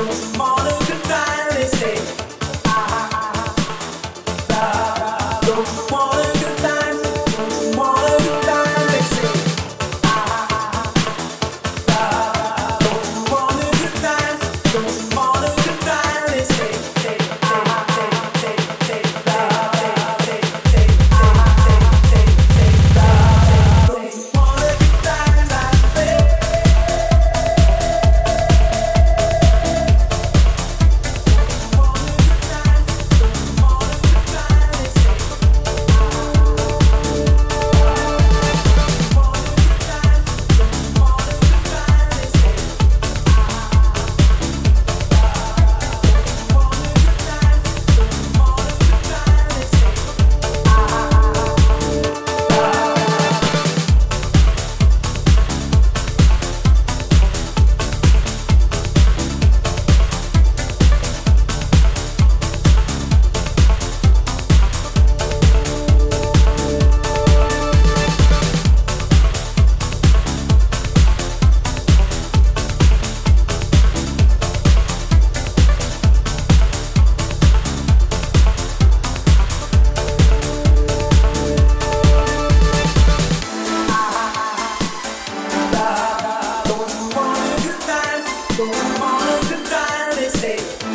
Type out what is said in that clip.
so small. So I'm on the Friday, say.